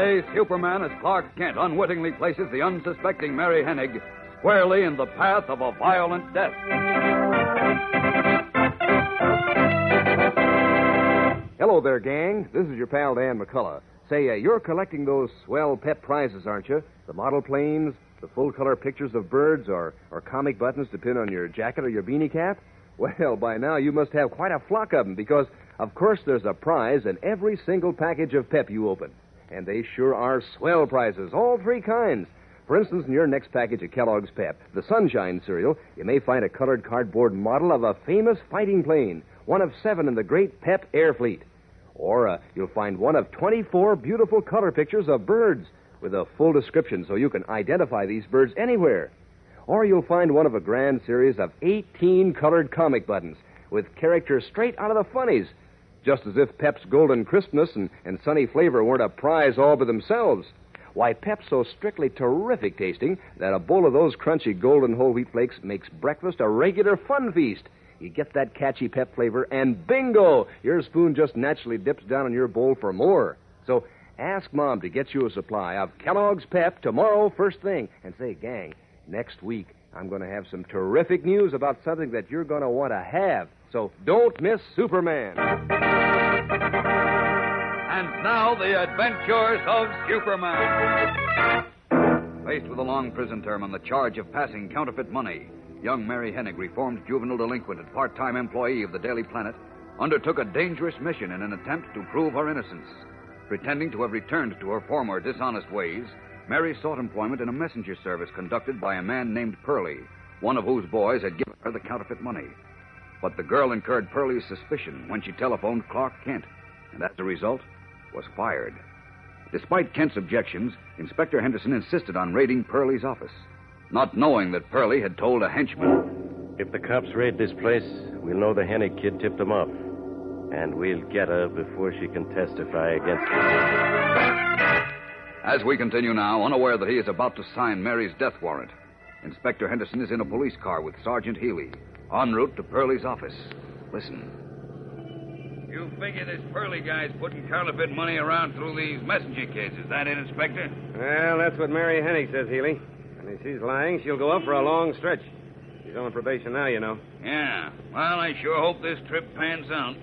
Today, Superman as Clark Kent unwittingly places the unsuspecting Mary Hennig squarely in the path of a violent death. Hello there, gang. This is your pal Dan McCullough. Say, uh, you're collecting those swell pep prizes, aren't you? The model planes, the full color pictures of birds, or, or comic buttons to pin on your jacket or your beanie cap? Well, by now you must have quite a flock of them because, of course, there's a prize in every single package of pep you open. And they sure are swell prizes, all three kinds. For instance, in your next package of Kellogg's Pep, the Sunshine cereal, you may find a colored cardboard model of a famous fighting plane, one of seven in the great Pep Air Fleet. Or uh, you'll find one of 24 beautiful color pictures of birds with a full description so you can identify these birds anywhere. Or you'll find one of a grand series of 18 colored comic buttons with characters straight out of the funnies. Just as if Pep's golden crispness and, and sunny flavor weren't a prize all by themselves. Why, Pep's so strictly terrific tasting that a bowl of those crunchy golden whole wheat flakes makes breakfast a regular fun feast. You get that catchy Pep flavor, and bingo! Your spoon just naturally dips down in your bowl for more. So ask Mom to get you a supply of Kellogg's Pep tomorrow first thing. And say, gang, next week I'm going to have some terrific news about something that you're going to want to have. So don't miss Superman. And now, the adventures of Superman. Faced with a long prison term on the charge of passing counterfeit money, young Mary Hennig, reformed juvenile delinquent and part time employee of the Daily Planet, undertook a dangerous mission in an attempt to prove her innocence. Pretending to have returned to her former dishonest ways, Mary sought employment in a messenger service conducted by a man named Pearlie, one of whose boys had given her the counterfeit money. But the girl incurred Pearlie's suspicion when she telephoned Clark Kent, and as a result, was fired. Despite Kent's objections, Inspector Henderson insisted on raiding Pearlie's office, not knowing that Pearlie had told a henchman. If the cops raid this place, we'll know the Hennig kid tipped them off. And we'll get her before she can testify against us. As we continue now, unaware that he is about to sign Mary's death warrant, Inspector Henderson is in a police car with Sergeant Healy, en route to Pearlie's office. Listen. You figure this Pearlie guy's putting counterfeit money around through these messenger cases. That it, Inspector? Well, that's what Mary Hennig says, Healy. And if she's lying, she'll go up for a long stretch. She's on probation now, you know. Yeah. Well, I sure hope this trip pans out.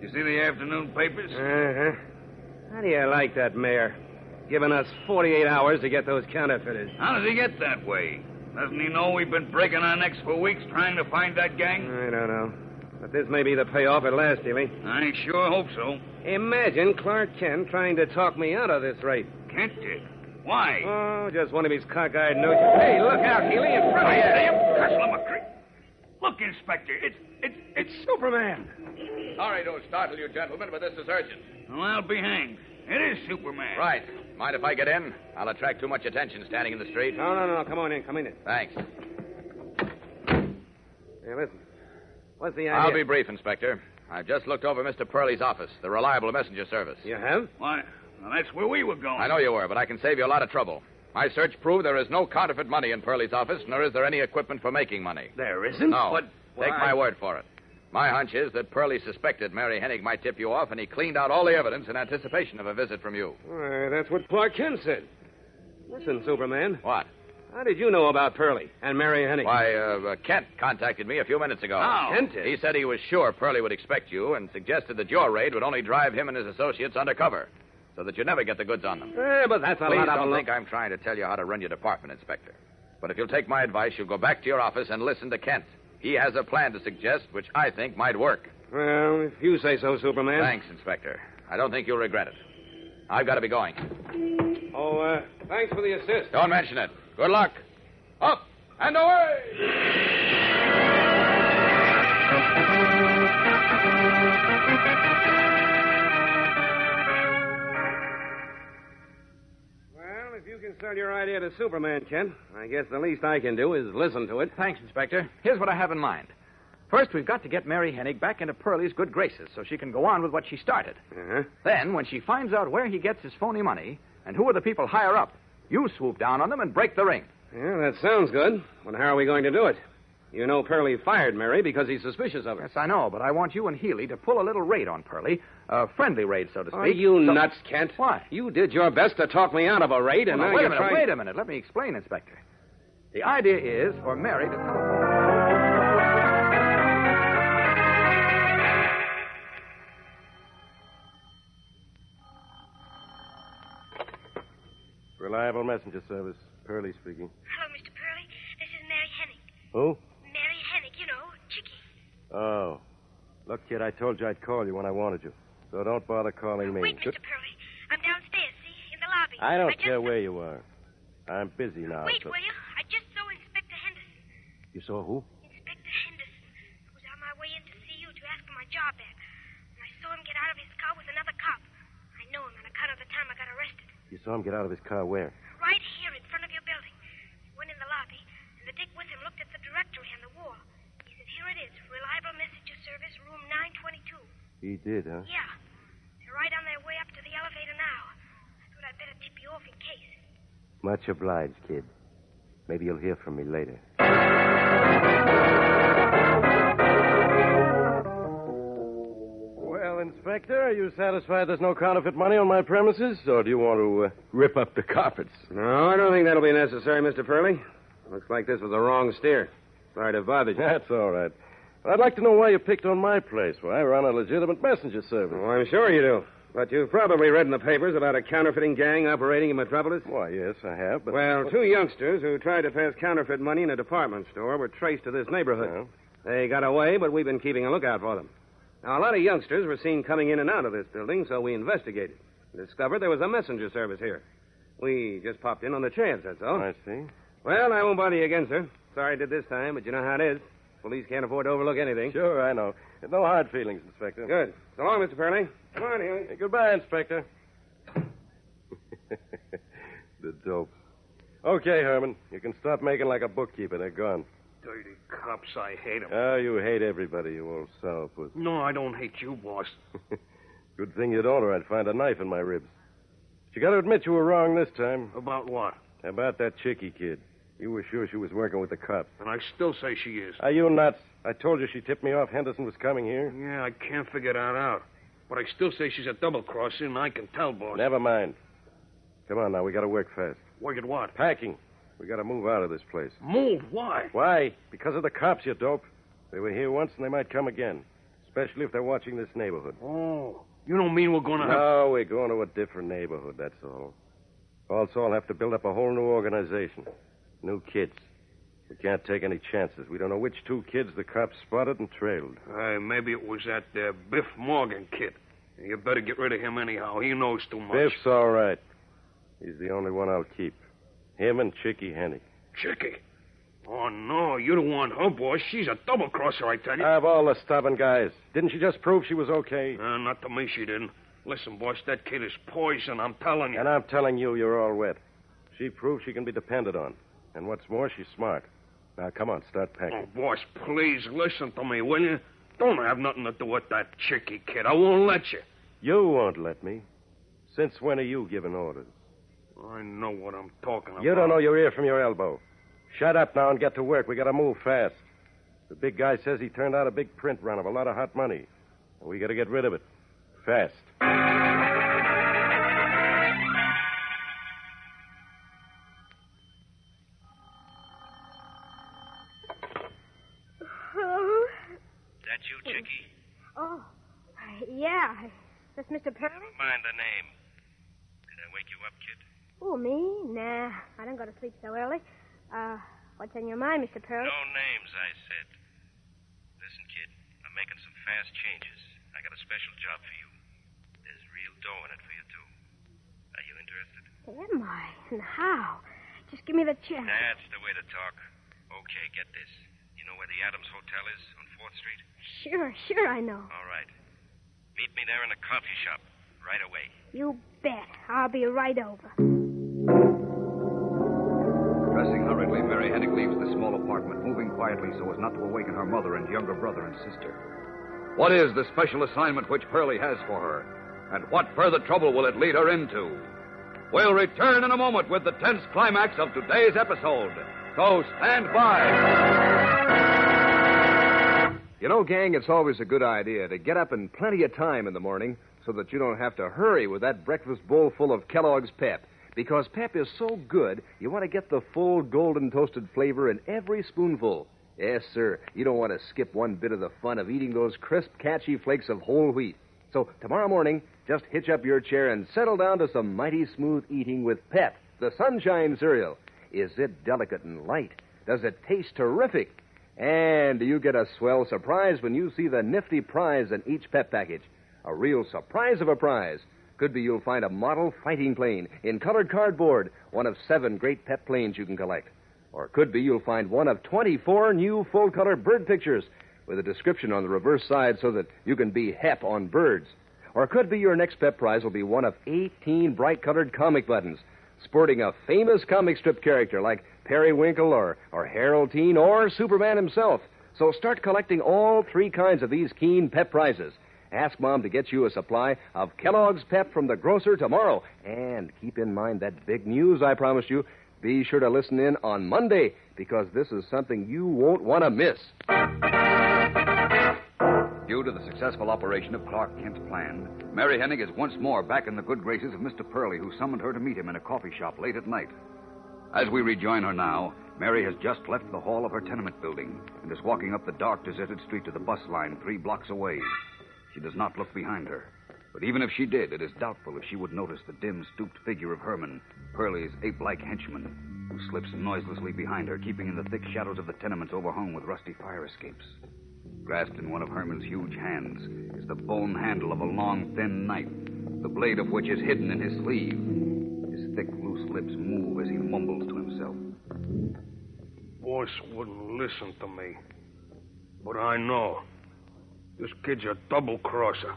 You see the afternoon papers? Uh-huh. How do you like that mayor? Giving us 48 hours to get those counterfeiters. How does he get that way? Doesn't he know we've been breaking our necks for weeks trying to find that gang? I don't know. But this may be the payoff at last, Healy. I sure hope so. Imagine Clark Kent trying to talk me out of this raid. Kent did. Why? Oh, just one of his cockeyed notions. Hey, look out, Healy, in front of you. Damn, Hustler McCree. Look, Inspector, it's it's it's Superman. Sorry to startle you, gentlemen, but this is urgent. Well, I'll be hanged. It is Superman. Right. Mind if I get in? I'll attract too much attention standing in the street. No, no, no. Come on in. Come in. Thanks. Hey, listen. What's the idea? I'll be brief, Inspector. I've just looked over Mr. Pearlie's office, the reliable messenger service. You have? Why? Well, that's where we were going. I know you were, but I can save you a lot of trouble. My search proved there is no counterfeit money in Pearlie's office, nor is there any equipment for making money. There isn't? No. But Take why- my word for it. My hunch is that Pearlie suspected Mary Hennig might tip you off, and he cleaned out all the evidence in anticipation of a visit from you. Why, that's what Clark Kent said. Listen, Superman. What? How did you know about Pearlie and Mary Hennig? Why, uh, uh, Kent contacted me a few minutes ago. How? Kent did? He said he was sure Pearlie would expect you and suggested that your raid would only drive him and his associates undercover so that you never get the goods on them. Eh, but that's a Please lot of don't think I'm trying to tell you how to run your department, Inspector. But if you'll take my advice, you'll go back to your office and listen to Kent. He has a plan to suggest which I think might work. Well, if you say so, Superman. Thanks, Inspector. I don't think you'll regret it. I've got to be going. Oh, uh, thanks for the assist. Don't mention it. Good luck. Up and away! Sell your idea to Superman, Kent, I guess the least I can do is listen to it. Thanks, Inspector. Here's what I have in mind. First, we've got to get Mary Hennig back into Pearlie's good graces so she can go on with what she started. Uh-huh. Then, when she finds out where he gets his phony money and who are the people higher up, you swoop down on them and break the ring. Yeah, that sounds good. But how are we going to do it? You know Pearlie fired Mary because he's suspicious of her. Yes, I know, but I want you and Healy to pull a little raid on Pearlie. A friendly raid, so to oh, speak. Are you So- nuts, Kent? Why? You did your best to talk me out of a raid, and Well, now, now wait you're a minute, trying... wait a minute. Let me explain, Inspector. The idea is for Mary to telephone. Reliable messenger service. Pearlie speaking. Hello, Mr. Pearlie. This is Mary Hennig. Who? Mary Hennig, you know, Chicky. Oh. Look, kid, I told you I'd call you when I wanted you. So don't bother calling me. Wait, Mr. Pearlie. I'm downstairs, see, in the lobby. I don't just care saw- where you are. I'm busy now. Wait, so... will you? I just saw Inspector Henderson. You saw who? Inspector Henderson. I was on my way in to see you to ask for my job back. And I saw him get out of his car with another cop. I know him on account of the time I got arrested. You saw him get out of his car where? Right here in front of your building. He went in the lobby, and the dick with him looked at the directory on the wall. He said, Here it is, Reliable Messenger Service, room 922. He did, huh? Yeah. They're right on their way up to the elevator now. I thought I'd better tip you off in case. Much obliged, kid. Maybe you'll hear from me later. Well, Inspector, are you satisfied there's no counterfeit money on my premises? Or do you want to uh, rip up the carpets? No, I don't think that'll be necessary, Mr. Pearlie. Looks like this was a wrong steer. Sorry to bother you. That's all right. I'd like to know why you picked on my place. Why I run a legitimate messenger service. Oh, I'm sure you do. But you've probably read in the papers about a counterfeiting gang operating in Metropolis. Why, yes, I have, but... Well, two youngsters who tried to pass counterfeit money in a department store were traced to this neighborhood. Well? They got away, but we've been keeping a lookout for them. Now, a lot of youngsters were seen coming in and out of this building, so we investigated. Discovered there was a messenger service here. We just popped in on the chance, that's all. I see. Well, I won't bother you again, sir. Sorry I did this time, but you know how it is. Police can't afford to overlook anything. Sure, I know. No hard feelings, Inspector. Good. So long, Mr. Pearlie. Come on, Haley. Hey, goodbye, Inspector. the dope. Okay, Herman. You can stop making like a bookkeeper. They're gone. Dirty cops, I hate 'em. Oh, you hate everybody, you old sourpuss. No, I don't hate you, boss. Good thing you don't, or I'd find a knife in my ribs. But you got to admit you were wrong this time. About what? About that Chicky kid. You were sure she was working with the cops. And I still say she is. Are you nuts? I told you she tipped me off Henderson was coming here. Yeah, I can't figure that out. But I still say she's a double crosser, and I can tell, boss. Never mind. Come on now, we got to work fast. Work at what? Packing. We got to move out of this place. Move? Why? Why? Because of the cops, you dope. They were here once and they might come again. Especially if they're watching this neighborhood. Oh, you don't mean we're going to have. No, we're going to a different neighborhood, that's all. Also, I'll have to build up a whole new organization. New kids. We can't take any chances. We don't know which two kids the cops spotted and trailed. Uh, maybe it was that uh, Biff Morgan kid. You better get rid of him anyhow. He knows too much. Biff's all right. He's the only one I'll keep. Him and Chicky Hennig. Chicky. Oh, no, you don't want her, boss. She's a double crosser, I tell you. I have all the stubborn guys. Didn't she just prove she was okay? Uh, not to me, she didn't. Listen, boss, that kid is poison, I'm telling you. And I'm telling you, you're all wet. She proved she can be depended on. And what's more, she's smart. Now, come on, start packing. Oh, boss, please listen to me, will you? Don't have nothing to do with that Chicky kid. I won't let you. You won't let me. Since when are you giving orders? I know what I'm talking about. You don't know your ear from your elbow. Shut up now and get to work. We gotta move fast. The big guy says he turned out a big print run of a lot of hot money. And we gotta get rid of it. Fast. Jackie? Oh, yeah. that's this Mr. Perry. Never mind the name. Did I wake you up, kid? Oh, me? Nah, I don't go to sleep so early. Uh, what's on your mind, Mr. Perry? No names, I said. Listen, kid, I'm making some fast changes. I got a special job for you. There's real dough in it for you, too. Are you interested? Am I? And how? Just give me the chance. That's the way to talk. Okay, get this. You know where the Adams Hotel is on 4th Street? Sure, sure, I know. All right. Meet me there in the coffee shop right away. You bet. I'll be right over. Dressing hurriedly, Mary Hennig leaves the small apartment, moving quietly so as not to awaken her mother and younger brother and sister. What is the special assignment which Pearlie has for her? And what further trouble will it lead her into? We'll return in a moment with the tense climax of today's episode. So stand by. You know, gang, it's always a good idea to get up in plenty of time in the morning so that you don't have to hurry with that breakfast bowl full of Kellogg's Pep. Because Pep is so good, you want to get the full golden toasted flavor in every spoonful. Yes, sir. You don't want to skip one bit of the fun of eating those crisp, catchy flakes of whole wheat. So tomorrow morning, just hitch up your chair and settle down to some mighty smooth eating with Pep, the Sunshine cereal. Is it delicate and light? Does it taste terrific? And you get a swell surprise when you see the nifty prize in each Pep package? A real surprise of a prize. Could be you'll find a model fighting plane in colored cardboard, one of seven great Pep planes you can collect. Or could be you'll find one of 24 new full color bird pictures with a description on the reverse side so that you can be hep on birds. Or could be your next Pep prize will be one of 18 bright colored comic buttons sporting a famous comic strip character like Perry Winkle or, or Harold Teen or Superman himself. So start collecting all three kinds of these keen Pep prizes. Ask Mom to get you a supply of Kellogg's Pep from the grocer tomorrow. And keep in mind that big news I promised you. Be sure to listen in on Monday because this is something you won't want to miss. Due to the successful operation of Clark Kent's plan, Mary Hennig is once more back in the good graces of Mr. Pearlie, who summoned her to meet him in a coffee shop late at night. As we rejoin her now, Mary has just left the hall of her tenement building and is walking up the dark, deserted street to the bus line three blocks away. She does not look behind her. But even if she did, it is doubtful if she would notice the dim, stooped figure of Herman, Pearlie's ape like henchman, who slips noiselessly behind her, keeping in the thick shadows of the tenements overhung with rusty fire escapes. Grasped in one of Herman's huge hands is the bone handle of a long, thin knife, the blade of which is hidden in his sleeve. His thick, loose lips move as he mumbles to himself. Boss wouldn't listen to me. But I know. This kid's a double crosser.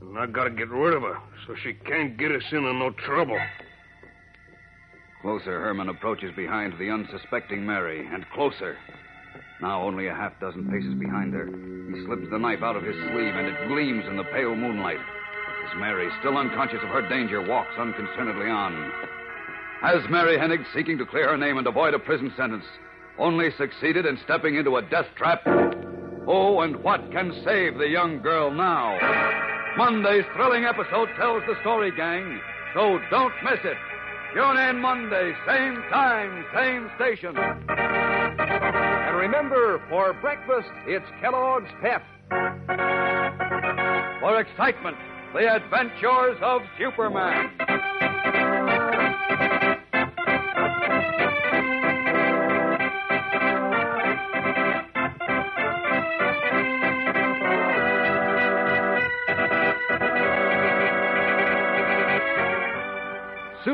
And I gotta get rid of her so she can't get us into no trouble. Closer, Herman approaches behind the unsuspecting Mary, and closer. Now only a half dozen paces behind her. He slips the knife out of his sleeve, and it gleams in the pale moonlight. As Mary, still unconscious of her danger, walks unconcernedly on. Has Mary Hennig, seeking to clear her name and avoid a prison sentence, only succeeded in stepping into a death trap? Oh, and what can save the young girl now? Monday's thrilling episode tells the story, gang, so don't miss it. Tune in Monday, same time, same station. Remember, for breakfast, it's Kellogg's Pep. For excitement, the adventures of Superman.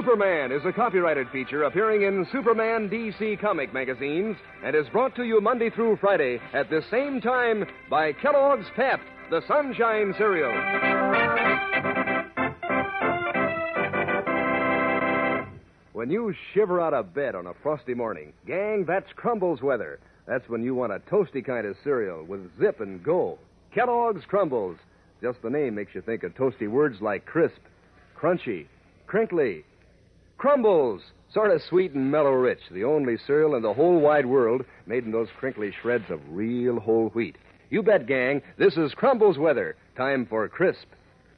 Superman is a copyrighted feature appearing in Superman DC comic magazines and is brought to you Monday through Friday at the same time by Kellogg's Pep, the Sunshine Cereal. When you shiver out of bed on a frosty morning, gang, that's Krumbles weather. That's when you want a toasty kind of cereal with zip and go. Kellogg's Krumbles. Just the name makes you think of toasty words like crisp, crunchy, crinkly, Krumbles, sort of sweet and mellow rich, the only cereal in the whole wide world made in those crinkly shreds of real whole wheat. You bet, gang, this is Krumbles weather. Time for crisp,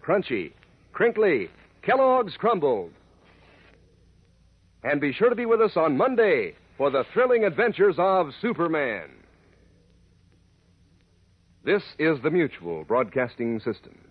crunchy, crinkly, Kellogg's Krumbles. And be sure to be with us on Monday for the thrilling adventures of Superman. This is the Mutual Broadcasting System.